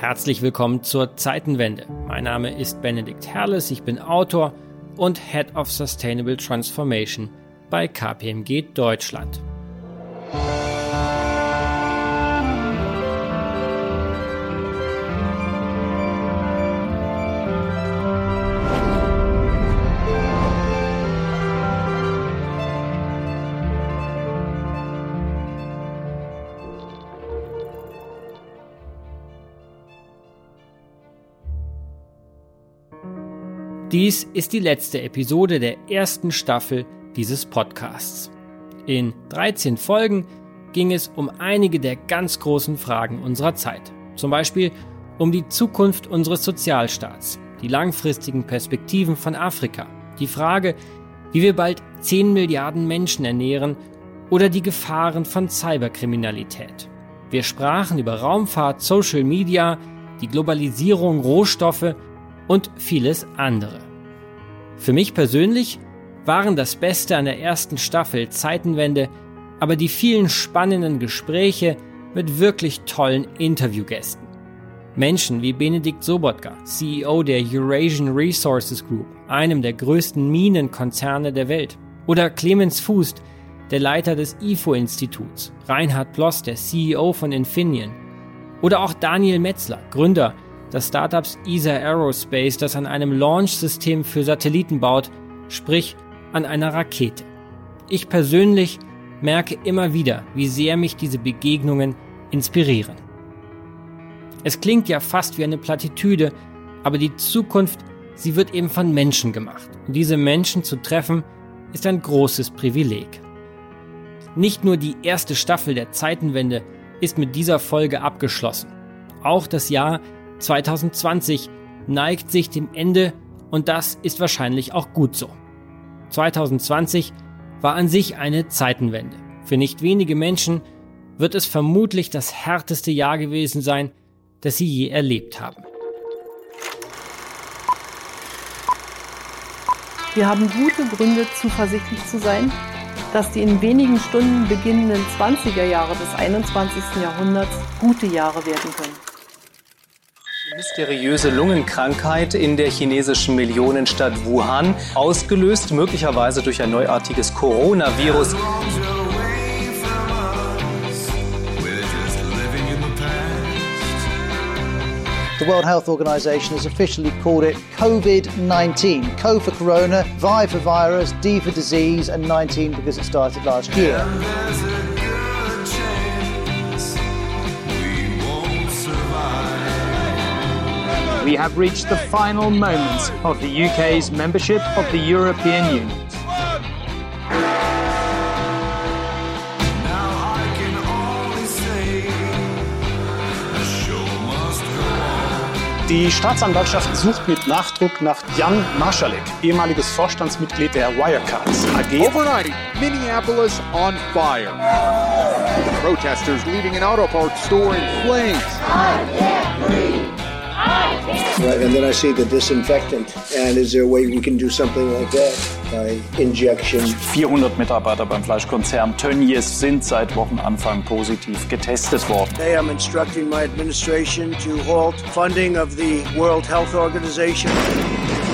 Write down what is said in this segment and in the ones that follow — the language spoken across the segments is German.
Herzlich willkommen zur Zeitenwende. Mein Name ist Benedikt Herles, ich bin Autor und Head of Sustainable Transformation bei KPMG Deutschland. Dies ist die letzte Episode der ersten Staffel dieses Podcasts. In 13 Folgen ging es um einige der ganz großen Fragen unserer Zeit. Zum Beispiel um die Zukunft unseres Sozialstaats, die langfristigen Perspektiven von Afrika, die Frage, wie wir bald 10 Milliarden Menschen ernähren oder die Gefahren von Cyberkriminalität. Wir sprachen über Raumfahrt, Social Media, die Globalisierung, Rohstoffe und vieles andere. Für mich persönlich waren das Beste an der ersten Staffel Zeitenwende aber die vielen spannenden Gespräche mit wirklich tollen Interviewgästen. Menschen wie Benedikt Sobotka, CEO der Eurasian Resources Group, einem der größten Minenkonzerne der Welt, oder Clemens Fuß, der Leiter des IFO-Instituts, Reinhard Ploss, der CEO von Infineon, oder auch Daniel Metzler, Gründer des Startups ESA Aerospace, das an einem Launch-System für Satelliten baut, sprich an einer Rakete. Ich persönlich merke immer wieder, wie sehr mich diese Begegnungen inspirieren. Es klingt ja fast wie eine Plattitüde, aber die Zukunft, sie wird eben von Menschen gemacht. Und diese Menschen zu treffen, ist ein großes Privileg. Nicht nur die erste Staffel der Zeitenwende ist mit dieser Folge abgeschlossen. Auch das Jahr 2020 neigt sich dem Ende und das ist wahrscheinlich auch gut so. 2020 war an sich eine Zeitenwende. Für nicht wenige Menschen wird es vermutlich das härteste Jahr gewesen sein, das sie je erlebt haben. Wir haben gute Gründe, zuversichtlich zu sein, dass die in wenigen Stunden beginnenden 20er Jahre des 21. Jahrhunderts gute Jahre werden können mysteriöse Lungenkrankheit in der chinesischen Millionenstadt Wuhan, ausgelöst möglicherweise durch ein neuartiges Coronavirus. The World Health Organization has officially called it COVID 19. Co for corona, Vi for virus, D for disease, and 19 because it started last year. We have reached the final moments of the UK's membership of the European Union. Die Staatsanwaltschaft sucht mit Nachdruck nach Jan Marschalek, ehemaliges Vorstandsmitglied der Wirecard AG. Overnight, Minneapolis on fire. Protesters leaving an auto parts store in flames. And then I see the disinfectant. And is there a way we can do something like that by injection? 400 Mitarbeiter beim Fleischkonzern Tönnies sind seit Wochenanfang positiv getestet worden. Today I'm instructing my administration to halt funding of the World Health Organization.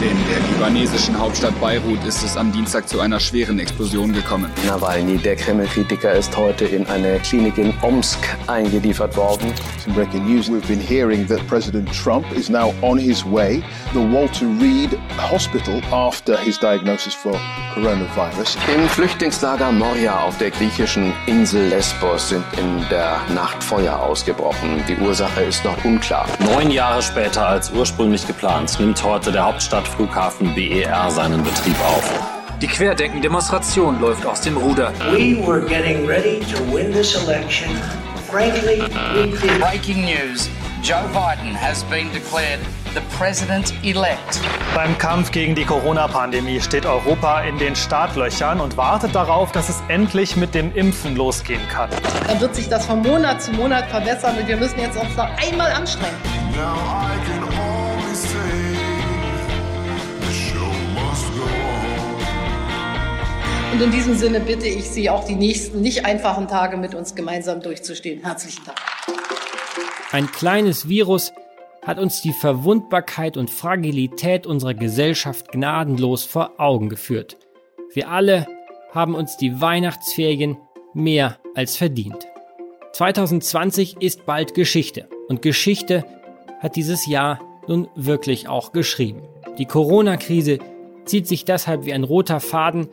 In der libanesischen Hauptstadt Beirut ist es am Dienstag zu einer schweren Explosion gekommen. Nawalny, der Kreml-Kritiker, ist heute in eine Klinik in Omsk eingeliefert worden. Some breaking news. We've been hearing that President Trump is now on his way. The Walter Reed Hospital after his diagnosis for coronavirus. Im Flüchtlingslager Moria auf der griechischen Insel Lesbos sind in der Nacht Feuer ausgebrochen. Die Ursache ist noch unklar. Neun Jahre später als ursprünglich geplant nimmt heute der Hauptstadtflughafen BER seinen Betrieb auf. Die Querdenken-Demonstration läuft aus dem Ruder. We were getting ready to win this election. Frankly, we did. Breaking news. Joe Biden has been declared the president-elect. Beim Kampf gegen die Corona-Pandemie steht Europa in den Startlöchern und wartet darauf, dass es endlich mit dem Impfen losgehen kann. Dann wird sich das von Monat zu Monat verbessern und wir müssen jetzt uns noch einmal anstrengen. Und in diesem Sinne bitte ich Sie, auch die nächsten nicht einfachen Tage mit uns gemeinsam durchzustehen. Herzlichen Dank. Ein kleines Virus, hat uns die Verwundbarkeit und Fragilität unserer Gesellschaft gnadenlos vor Augen geführt. Wir alle haben uns die Weihnachtsferien mehr als verdient. 2020 ist bald Geschichte und Geschichte hat dieses Jahr nun wirklich auch geschrieben. Die Corona-Krise zieht sich deshalb wie ein roter Faden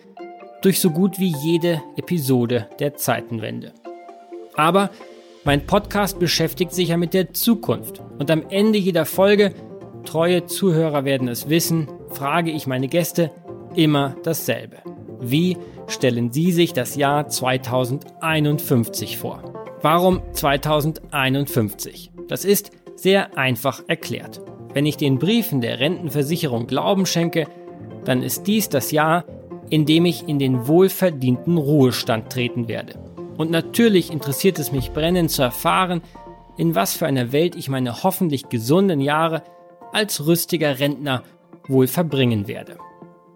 durch so gut wie jede Episode der Zeitenwende. Aber mein Podcast beschäftigt sich ja mit der Zukunft und am Ende jeder Folge, treue Zuhörer werden es wissen, frage ich meine Gäste immer dasselbe. Wie stellen Sie sich das Jahr 2051 vor? Warum 2051? Das ist sehr einfach erklärt. Wenn ich den Briefen der Rentenversicherung Glauben schenke, dann ist dies das Jahr, in dem ich in den wohlverdienten Ruhestand treten werde. Und natürlich interessiert es mich brennend zu erfahren, in was für einer Welt ich meine hoffentlich gesunden Jahre als rüstiger Rentner wohl verbringen werde.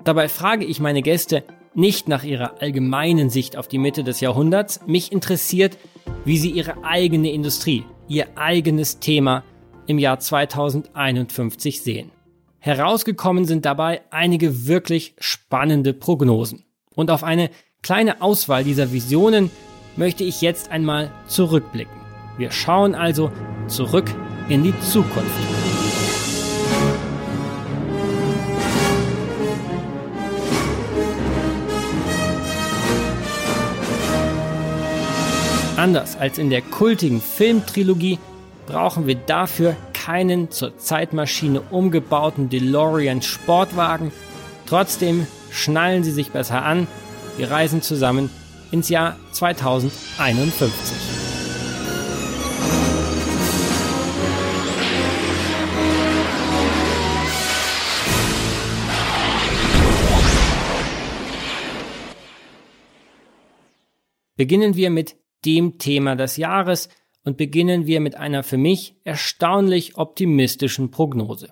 Dabei frage ich meine Gäste nicht nach ihrer allgemeinen Sicht auf die Mitte des Jahrhunderts, mich interessiert, wie sie ihre eigene Industrie, ihr eigenes Thema im Jahr 2051 sehen. Herausgekommen sind dabei einige wirklich spannende Prognosen. Und auf eine kleine Auswahl dieser Visionen möchte ich jetzt einmal zurückblicken. Wir schauen also zurück in die Zukunft. Anders als in der kultigen Filmtrilogie brauchen wir dafür keinen zur Zeitmaschine umgebauten DeLorean Sportwagen. Trotzdem schnallen Sie sich besser an. Wir reisen zusammen ins Jahr 2051. Beginnen wir mit dem Thema des Jahres, und beginnen wir mit einer für mich erstaunlich optimistischen Prognose.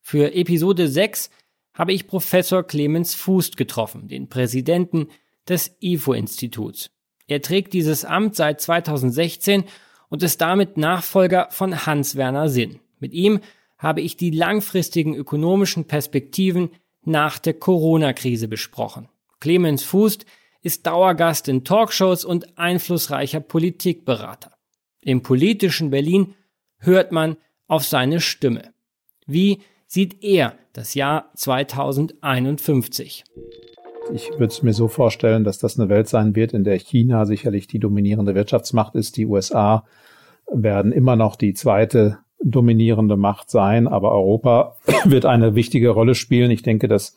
Für Episode 6 habe ich Professor Clemens Fußt getroffen, den Präsidenten des IFO-Instituts. Er trägt dieses Amt seit 2016 und ist damit Nachfolger von Hans-Werner Sinn. Mit ihm habe ich die langfristigen ökonomischen Perspektiven nach der Corona-Krise besprochen. Clemens Fußt ist Dauergast in Talkshows und einflussreicher Politikberater. Im politischen Berlin hört man auf seine Stimme. Wie sieht er das Jahr 2051? Ich würde es mir so vorstellen, dass das eine Welt sein wird, in der China sicherlich die dominierende Wirtschaftsmacht ist. Die USA werden immer noch die zweite dominierende Macht sein, aber Europa wird eine wichtige Rolle spielen. Ich denke, dass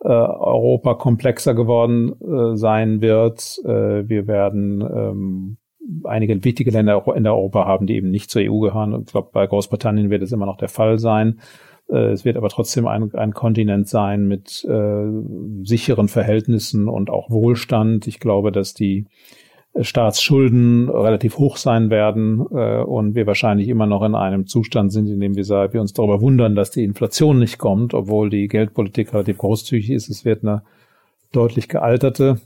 äh, Europa komplexer geworden äh, sein wird. Äh, wir werden ähm, einige wichtige Länder in Europa haben, die eben nicht zur EU gehören. Ich glaube, bei Großbritannien wird es immer noch der Fall sein. Äh, es wird aber trotzdem ein, ein Kontinent sein mit äh, sicheren Verhältnissen und auch Wohlstand. Ich glaube, dass die Staatsschulden relativ hoch sein werden äh, und wir wahrscheinlich immer noch in einem Zustand sind, in dem wir, wir uns darüber wundern, dass die Inflation nicht kommt, obwohl die Geldpolitik relativ großzügig ist. Es wird eine deutlich gealterte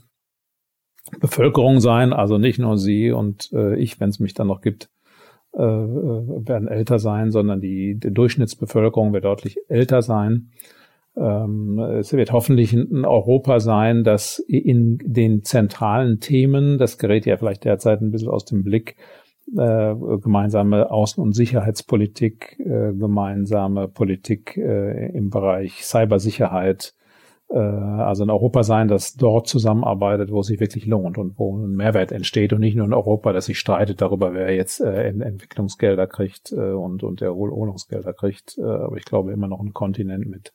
Bevölkerung sein, also nicht nur Sie und äh, ich, wenn es mich dann noch gibt, äh, äh, werden älter sein, sondern die, die Durchschnittsbevölkerung wird deutlich älter sein. Ähm, es wird hoffentlich ein Europa sein, das in den zentralen Themen, das gerät ja vielleicht derzeit ein bisschen aus dem Blick, äh, gemeinsame Außen- und Sicherheitspolitik, äh, gemeinsame Politik im Bereich Cybersicherheit, äh, also ein Europa sein, das dort zusammenarbeitet, wo es sich wirklich lohnt und wo ein Mehrwert entsteht und nicht nur ein Europa, das sich streitet darüber, wer jetzt äh, Entwicklungsgelder kriegt äh, und, und Erholungsgelder kriegt. Äh, aber ich glaube immer noch ein Kontinent mit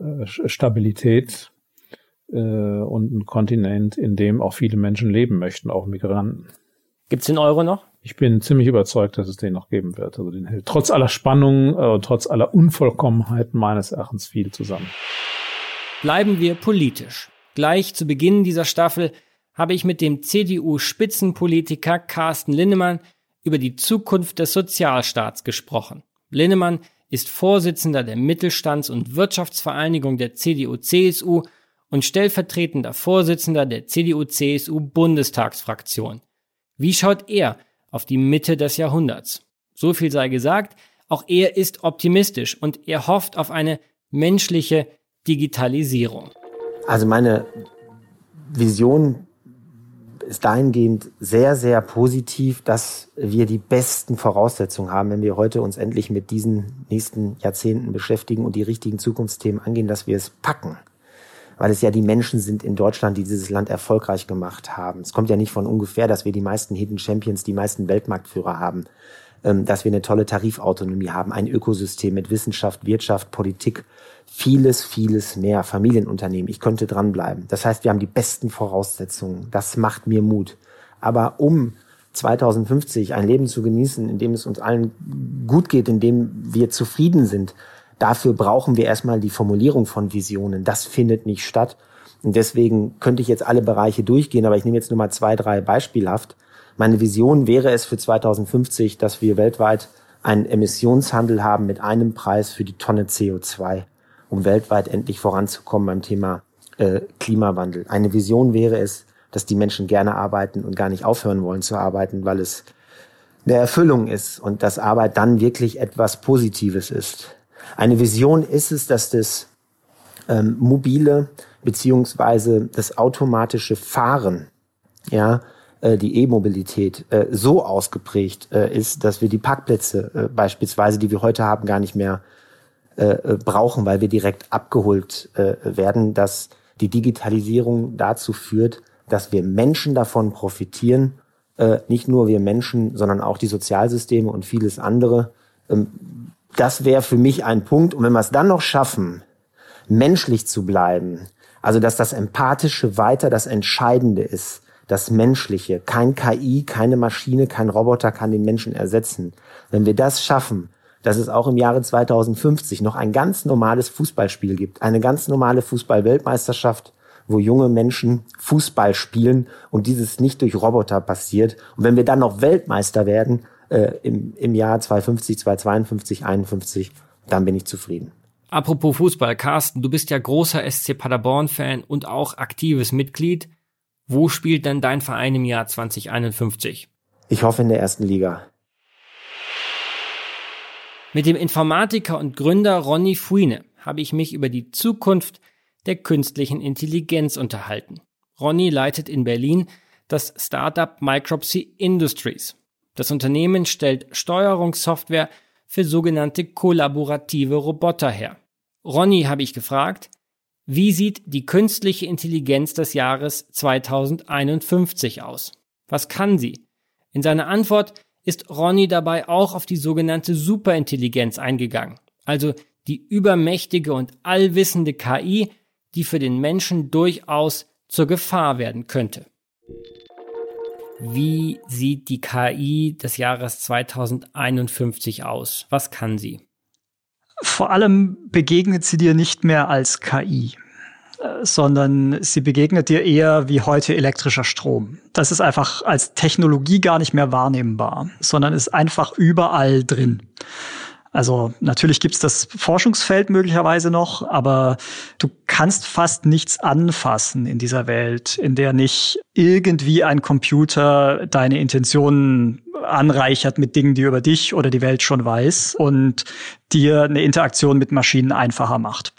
äh, Stabilität äh, und ein Kontinent, in dem auch viele Menschen leben möchten, auch Migranten. Gibt's den Euro noch? Ich bin ziemlich überzeugt, dass es den noch geben wird. Also den hält trotz aller Spannungen, äh, trotz aller Unvollkommenheiten meines Erachtens viel zusammen. Bleiben wir politisch. Gleich zu Beginn dieser Staffel habe ich mit dem CDU-Spitzenpolitiker Carsten Linnemann über die Zukunft des Sozialstaats gesprochen. Linnemann ist Vorsitzender der Mittelstands- und Wirtschaftsvereinigung der CDU-CSU und stellvertretender Vorsitzender der CDU-CSU-Bundestagsfraktion. Wie schaut er auf die Mitte des Jahrhunderts? So viel sei gesagt, Auch er ist optimistisch und er hofft auf eine menschliche Digitalisierung. Also meine Vision ist dahingehend sehr, sehr positiv, dass wir die besten Voraussetzungen haben, wenn wir heute uns endlich mit diesen nächsten Jahrzehnten beschäftigen und die richtigen Zukunftsthemen angehen, dass wir es packen. Weil es ja die Menschen sind in Deutschland, die dieses Land erfolgreich gemacht haben. Es kommt ja nicht von ungefähr, dass wir die meisten Hidden Champions, die meisten Weltmarktführer haben, dass wir eine tolle Tarifautonomie haben, ein Ökosystem mit Wissenschaft, Wirtschaft, Politik, vieles, vieles mehr, Familienunternehmen. Ich könnte dranbleiben. Das heißt, wir haben die besten Voraussetzungen. Das macht mir Mut. Aber um 2050 ein Leben zu genießen, in dem es uns allen gut geht, in dem wir zufrieden sind, dafür brauchen wir erstmal die Formulierung von Visionen. Das findet nicht statt. Und deswegen könnte ich jetzt alle Bereiche durchgehen, aber ich nehme jetzt nur mal zwei, drei beispielhaft. Meine Vision wäre es für 2050, dass wir weltweit einen Emissionshandel haben mit einem Preis für die Tonne CO2 um weltweit endlich voranzukommen beim Thema äh, Klimawandel. Eine Vision wäre es, dass die Menschen gerne arbeiten und gar nicht aufhören wollen zu arbeiten, weil es eine Erfüllung ist und dass Arbeit dann wirklich etwas Positives ist. Eine Vision ist es, dass das ähm, mobile beziehungsweise das automatische Fahren, ja, die E-Mobilität äh, so ausgeprägt äh, ist, dass wir die Parkplätze äh, beispielsweise, die wir heute haben, gar nicht mehr äh, äh, brauchen, weil wir direkt abgeholt äh, werden, dass die Digitalisierung dazu führt, dass wir Menschen davon profitieren, äh, nicht nur wir Menschen, sondern auch die Sozialsysteme und vieles andere. Ähm, das wäre für mich ein Punkt. Und wenn wir es dann noch schaffen, menschlich zu bleiben, also dass das Empathische weiter das Entscheidende ist, das Menschliche, kein KI, keine Maschine, kein Roboter kann den Menschen ersetzen. Wenn wir das schaffen, dass es auch im Jahre 2050 noch ein ganz normales Fußballspiel gibt, eine ganz normale Fußball-Weltmeisterschaft, wo junge Menschen Fußball spielen und dieses nicht durch Roboter passiert. Und wenn wir dann noch Weltmeister werden äh, im, im Jahr 2050, 2052, 51, dann bin ich zufrieden. Apropos Fußball, Carsten, du bist ja großer SC Paderborn-Fan und auch aktives Mitglied. Wo spielt denn dein Verein im Jahr 2051? Ich hoffe in der ersten Liga. Mit dem Informatiker und Gründer Ronny Fuine habe ich mich über die Zukunft der künstlichen Intelligenz unterhalten. Ronny leitet in Berlin das Startup Micropsy Industries. Das Unternehmen stellt Steuerungssoftware für sogenannte kollaborative Roboter her. Ronny habe ich gefragt, wie sieht die künstliche Intelligenz des Jahres 2051 aus? Was kann sie? In seiner Antwort ist Ronny dabei auch auf die sogenannte Superintelligenz eingegangen, also die übermächtige und allwissende KI, die für den Menschen durchaus zur Gefahr werden könnte. Wie sieht die KI des Jahres 2051 aus? Was kann sie? Vor allem begegnet sie dir nicht mehr als KI sondern sie begegnet dir eher wie heute elektrischer Strom. Das ist einfach als Technologie gar nicht mehr wahrnehmbar, sondern ist einfach überall drin. Also natürlich gibt's das Forschungsfeld möglicherweise noch, aber du kannst fast nichts anfassen in dieser Welt, in der nicht irgendwie ein Computer deine Intentionen anreichert mit Dingen, die über dich oder die Welt schon weiß und dir eine Interaktion mit Maschinen einfacher macht.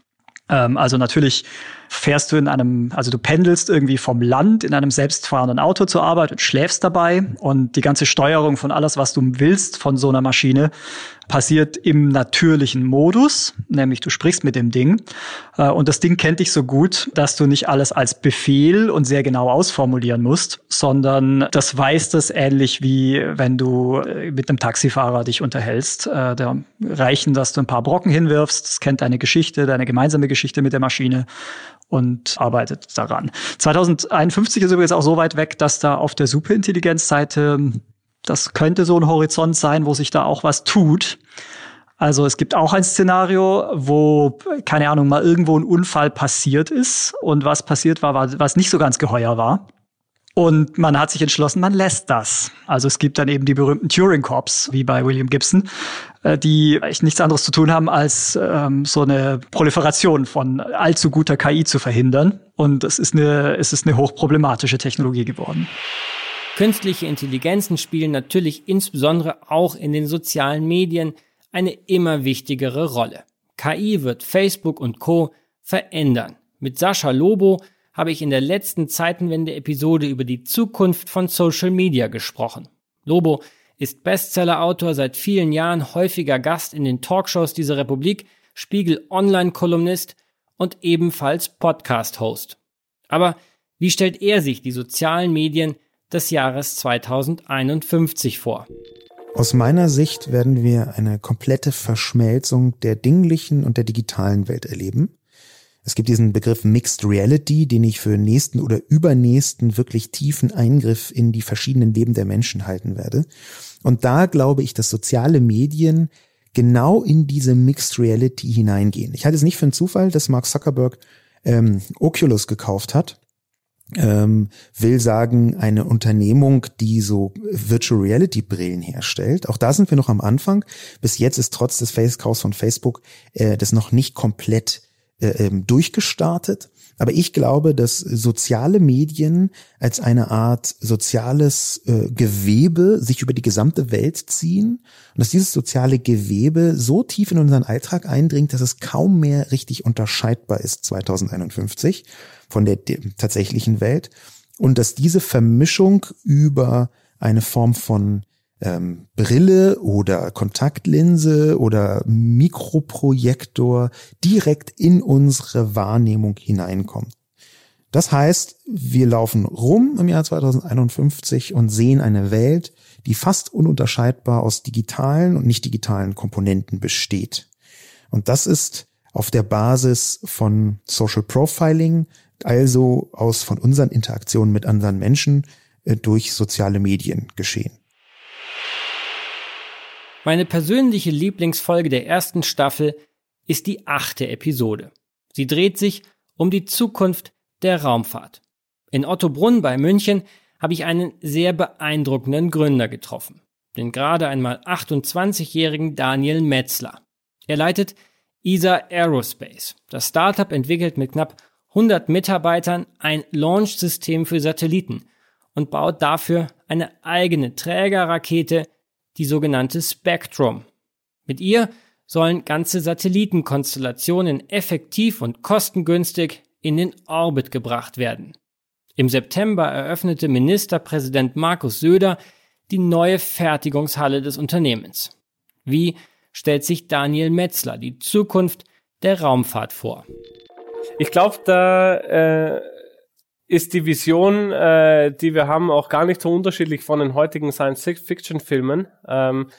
Ähm, also natürlich fährst du in einem, also du pendelst irgendwie vom Land in einem selbstfahrenden Auto zur Arbeit und schläfst dabei. Und die ganze Steuerung von alles, was du willst von so einer Maschine, passiert im natürlichen Modus, nämlich du sprichst mit dem Ding. Äh, und das Ding kennt dich so gut, dass du nicht alles als Befehl und sehr genau ausformulieren musst, sondern das weiß das ähnlich wie wenn du äh, mit einem Taxifahrer dich unterhältst. Äh, da reichen, dass du ein paar Brocken hinwirfst, das kennt deine Geschichte, deine gemeinsame Geschichte mit der Maschine und arbeitet daran. 2051 ist übrigens auch so weit weg, dass da auf der Superintelligenzseite das könnte so ein Horizont sein, wo sich da auch was tut. Also es gibt auch ein Szenario, wo, keine Ahnung, mal irgendwo ein Unfall passiert ist und was passiert war, was nicht so ganz geheuer war. Und man hat sich entschlossen, man lässt das. Also es gibt dann eben die berühmten Turing Corps, wie bei William Gibson, äh, die echt nichts anderes zu tun haben, als ähm, so eine Proliferation von allzu guter KI zu verhindern. Und es ist eine, es ist eine hochproblematische Technologie geworden. Künstliche Intelligenzen spielen natürlich insbesondere auch in den sozialen Medien eine immer wichtigere Rolle. KI wird Facebook und Co. verändern. Mit Sascha Lobo habe ich in der letzten Zeitenwende-Episode über die Zukunft von Social Media gesprochen. Lobo ist Bestseller-Autor, seit vielen Jahren häufiger Gast in den Talkshows dieser Republik, Spiegel Online-Kolumnist und ebenfalls Podcast-Host. Aber wie stellt er sich die sozialen Medien des Jahres 2051 vor? Aus meiner Sicht werden wir eine komplette Verschmelzung der dinglichen und der digitalen Welt erleben. Es gibt diesen Begriff Mixed Reality, den ich für nächsten oder übernächsten wirklich tiefen Eingriff in die verschiedenen Leben der Menschen halten werde. Und da glaube ich, dass soziale Medien genau in diese Mixed Reality hineingehen. Ich halte es nicht für einen Zufall, dass Mark Zuckerberg ähm, Oculus gekauft hat ähm, will sagen, eine Unternehmung, die so Virtual Reality Brillen herstellt. Auch da sind wir noch am Anfang. Bis jetzt ist trotz des Face-Kaufs von Facebook äh, das noch nicht komplett äh, ähm, durchgestartet. Aber ich glaube, dass soziale Medien als eine Art soziales äh, Gewebe sich über die gesamte Welt ziehen und dass dieses soziale Gewebe so tief in unseren Alltag eindringt, dass es kaum mehr richtig unterscheidbar ist 2051 von der tatsächlichen Welt und dass diese Vermischung über eine Form von ähm, Brille oder Kontaktlinse oder Mikroprojektor direkt in unsere Wahrnehmung hineinkommt. Das heißt, wir laufen rum im Jahr 2051 und sehen eine Welt, die fast ununterscheidbar aus digitalen und nicht digitalen Komponenten besteht. Und das ist auf der Basis von Social Profiling, also aus von unseren Interaktionen mit anderen Menschen äh, durch soziale Medien geschehen. Meine persönliche Lieblingsfolge der ersten Staffel ist die achte Episode. Sie dreht sich um die Zukunft der Raumfahrt. In Ottobrunn bei München habe ich einen sehr beeindruckenden Gründer getroffen, den gerade einmal 28-jährigen Daniel Metzler. Er leitet ESA Aerospace. Das Startup entwickelt mit knapp 100 Mitarbeitern ein Launch-System für Satelliten und baut dafür eine eigene Trägerrakete, die sogenannte Spectrum. Mit ihr sollen ganze Satellitenkonstellationen effektiv und kostengünstig in den Orbit gebracht werden. Im September eröffnete Ministerpräsident Markus Söder die neue Fertigungshalle des Unternehmens. Wie stellt sich Daniel Metzler die Zukunft der Raumfahrt vor? Ich glaube, da äh, ist die Vision, äh, die wir haben, auch gar nicht so unterschiedlich von den heutigen Science-Fiction-Filmen. Ähm,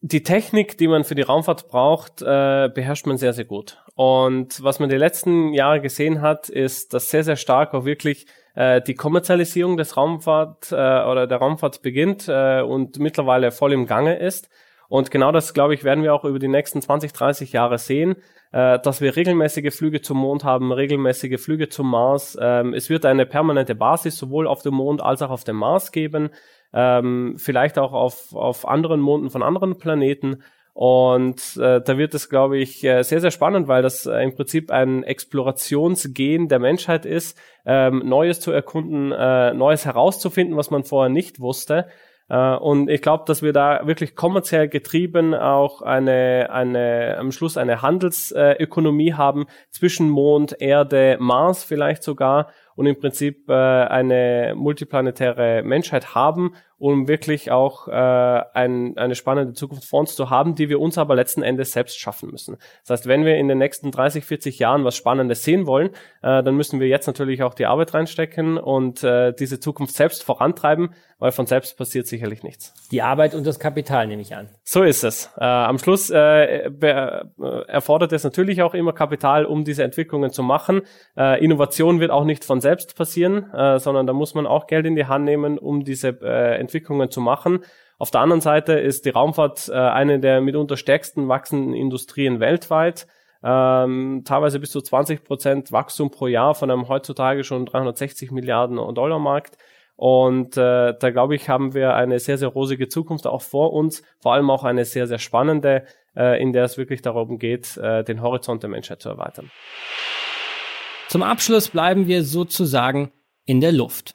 die Technik, die man für die Raumfahrt braucht, äh, beherrscht man sehr, sehr gut. Und was man die letzten Jahre gesehen hat, ist, dass sehr, sehr stark auch wirklich äh, die Kommerzialisierung des Raumfahrt äh, oder der Raumfahrt beginnt äh, und mittlerweile voll im Gange ist. Und genau das, glaube ich, werden wir auch über die nächsten 20, 30 Jahre sehen, äh, dass wir regelmäßige Flüge zum Mond haben, regelmäßige Flüge zum Mars. Ähm, es wird eine permanente Basis sowohl auf dem Mond als auch auf dem Mars geben, ähm, vielleicht auch auf, auf anderen Monden von anderen Planeten. Und äh, da wird es, glaube ich, äh, sehr, sehr spannend, weil das äh, im Prinzip ein Explorationsgehen der Menschheit ist, ähm, Neues zu erkunden, äh, Neues herauszufinden, was man vorher nicht wusste. Äh, und ich glaube, dass wir da wirklich kommerziell getrieben auch eine, eine, am Schluss eine Handelsökonomie haben zwischen Mond, Erde, Mars vielleicht sogar und im Prinzip äh, eine multiplanetäre Menschheit haben um wirklich auch äh, ein, eine spannende Zukunft vor uns zu haben, die wir uns aber letzten Endes selbst schaffen müssen. Das heißt, wenn wir in den nächsten 30, 40 Jahren was Spannendes sehen wollen, äh, dann müssen wir jetzt natürlich auch die Arbeit reinstecken und äh, diese Zukunft selbst vorantreiben, weil von selbst passiert sicherlich nichts. Die Arbeit und das Kapital nehme ich an. So ist es. Äh, am Schluss äh, äh, erfordert es natürlich auch immer Kapital, um diese Entwicklungen zu machen. Äh, Innovation wird auch nicht von selbst passieren, äh, sondern da muss man auch Geld in die Hand nehmen, um diese äh, Entwicklungen zu machen. Auf der anderen Seite ist die Raumfahrt äh, eine der mitunter stärksten wachsenden Industrien weltweit. Ähm, teilweise bis zu 20 Prozent Wachstum pro Jahr von einem heutzutage schon 360 Milliarden Dollar Markt. Und äh, da glaube ich, haben wir eine sehr, sehr rosige Zukunft auch vor uns, vor allem auch eine sehr, sehr spannende, äh, in der es wirklich darum geht, äh, den Horizont der Menschheit zu erweitern. Zum Abschluss bleiben wir sozusagen in der Luft.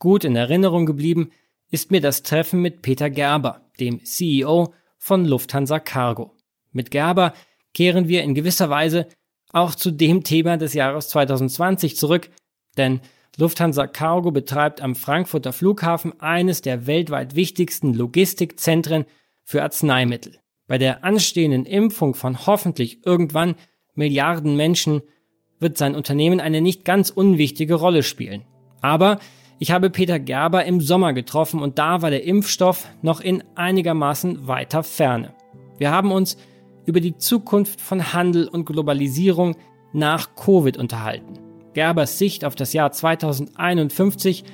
Gut in Erinnerung geblieben ist mir das Treffen mit Peter Gerber, dem CEO von Lufthansa Cargo. Mit Gerber kehren wir in gewisser Weise auch zu dem Thema des Jahres 2020 zurück, denn Lufthansa Cargo betreibt am Frankfurter Flughafen eines der weltweit wichtigsten Logistikzentren für Arzneimittel. Bei der anstehenden Impfung von hoffentlich irgendwann Milliarden Menschen wird sein Unternehmen eine nicht ganz unwichtige Rolle spielen. Aber ich habe Peter Gerber im Sommer getroffen und da war der Impfstoff noch in einigermaßen weiter Ferne. Wir haben uns über die Zukunft von Handel und Globalisierung nach Covid unterhalten. Gerbers Sicht auf das Jahr 2051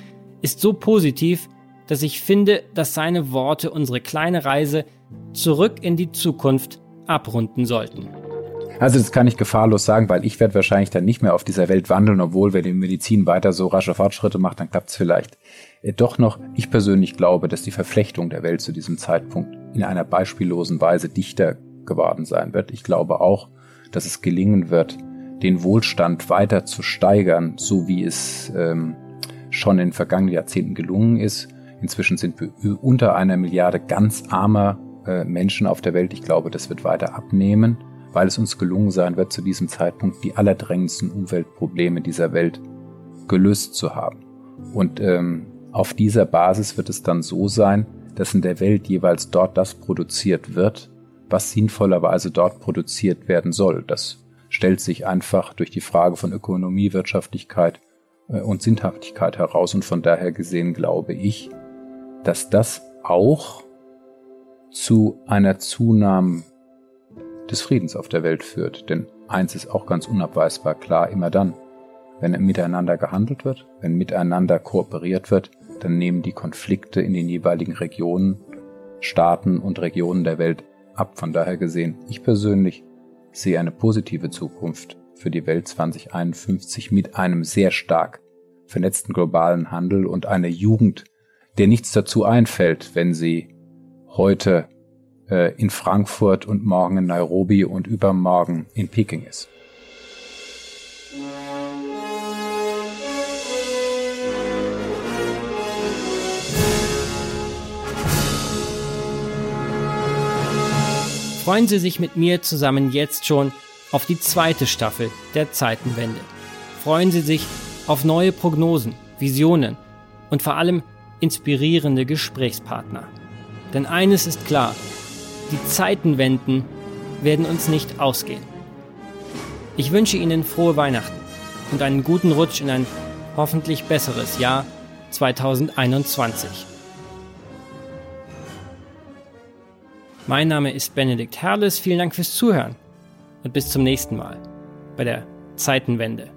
ist so positiv, dass ich finde, dass seine Worte unsere kleine Reise zurück in die Zukunft abrunden sollten. Also das kann ich gefahrlos sagen, weil ich werde wahrscheinlich dann nicht mehr auf dieser Welt wandeln, obwohl wenn die Medizin weiter so rasche Fortschritte macht, dann klappt es vielleicht. Äh, doch noch, ich persönlich glaube, dass die Verflechtung der Welt zu diesem Zeitpunkt in einer beispiellosen Weise dichter geworden sein wird. Ich glaube auch, dass es gelingen wird, den Wohlstand weiter zu steigern, so wie es ähm, schon in vergangenen Jahrzehnten gelungen ist. Inzwischen sind wir unter einer Milliarde ganz armer äh, Menschen auf der Welt. Ich glaube, das wird weiter abnehmen, weil es uns gelungen sein wird, zu diesem Zeitpunkt die allerdrängendsten Umweltprobleme dieser Welt gelöst zu haben. Und ähm, auf dieser Basis wird es dann so sein, dass in der Welt jeweils dort das produziert wird, was sinnvollerweise dort produziert werden soll. Das stellt sich einfach durch die Frage von Ökonomie, Wirtschaftlichkeit äh, und Sinnhaftigkeit heraus. Und von daher gesehen glaube ich, dass das auch zu einer Zunahme des Friedens auf der Welt führt. Denn eins ist auch ganz unabweisbar klar, immer dann, wenn miteinander gehandelt wird, wenn miteinander kooperiert wird, dann nehmen die Konflikte in den jeweiligen Regionen, Staaten und Regionen der Welt ab. Von daher gesehen, ich persönlich sehe eine positive Zukunft für die Welt 2051 mit einem sehr stark vernetzten globalen Handel und einer Jugend, der nichts dazu einfällt, wenn sie heute äh, in Frankfurt und morgen in Nairobi und übermorgen in Peking ist. freuen Sie sich mit mir zusammen jetzt schon auf die zweite Staffel der Zeitenwende. Freuen Sie sich auf neue Prognosen, Visionen und vor allem inspirierende Gesprächspartner. Denn eines ist klar, die Zeitenwenden werden uns nicht ausgehen. Ich wünsche Ihnen frohe Weihnachten und einen guten Rutsch in ein hoffentlich besseres Jahr 2021. Mein Name ist Benedikt Herles. Vielen Dank fürs Zuhören und bis zum nächsten Mal bei der Zeitenwende.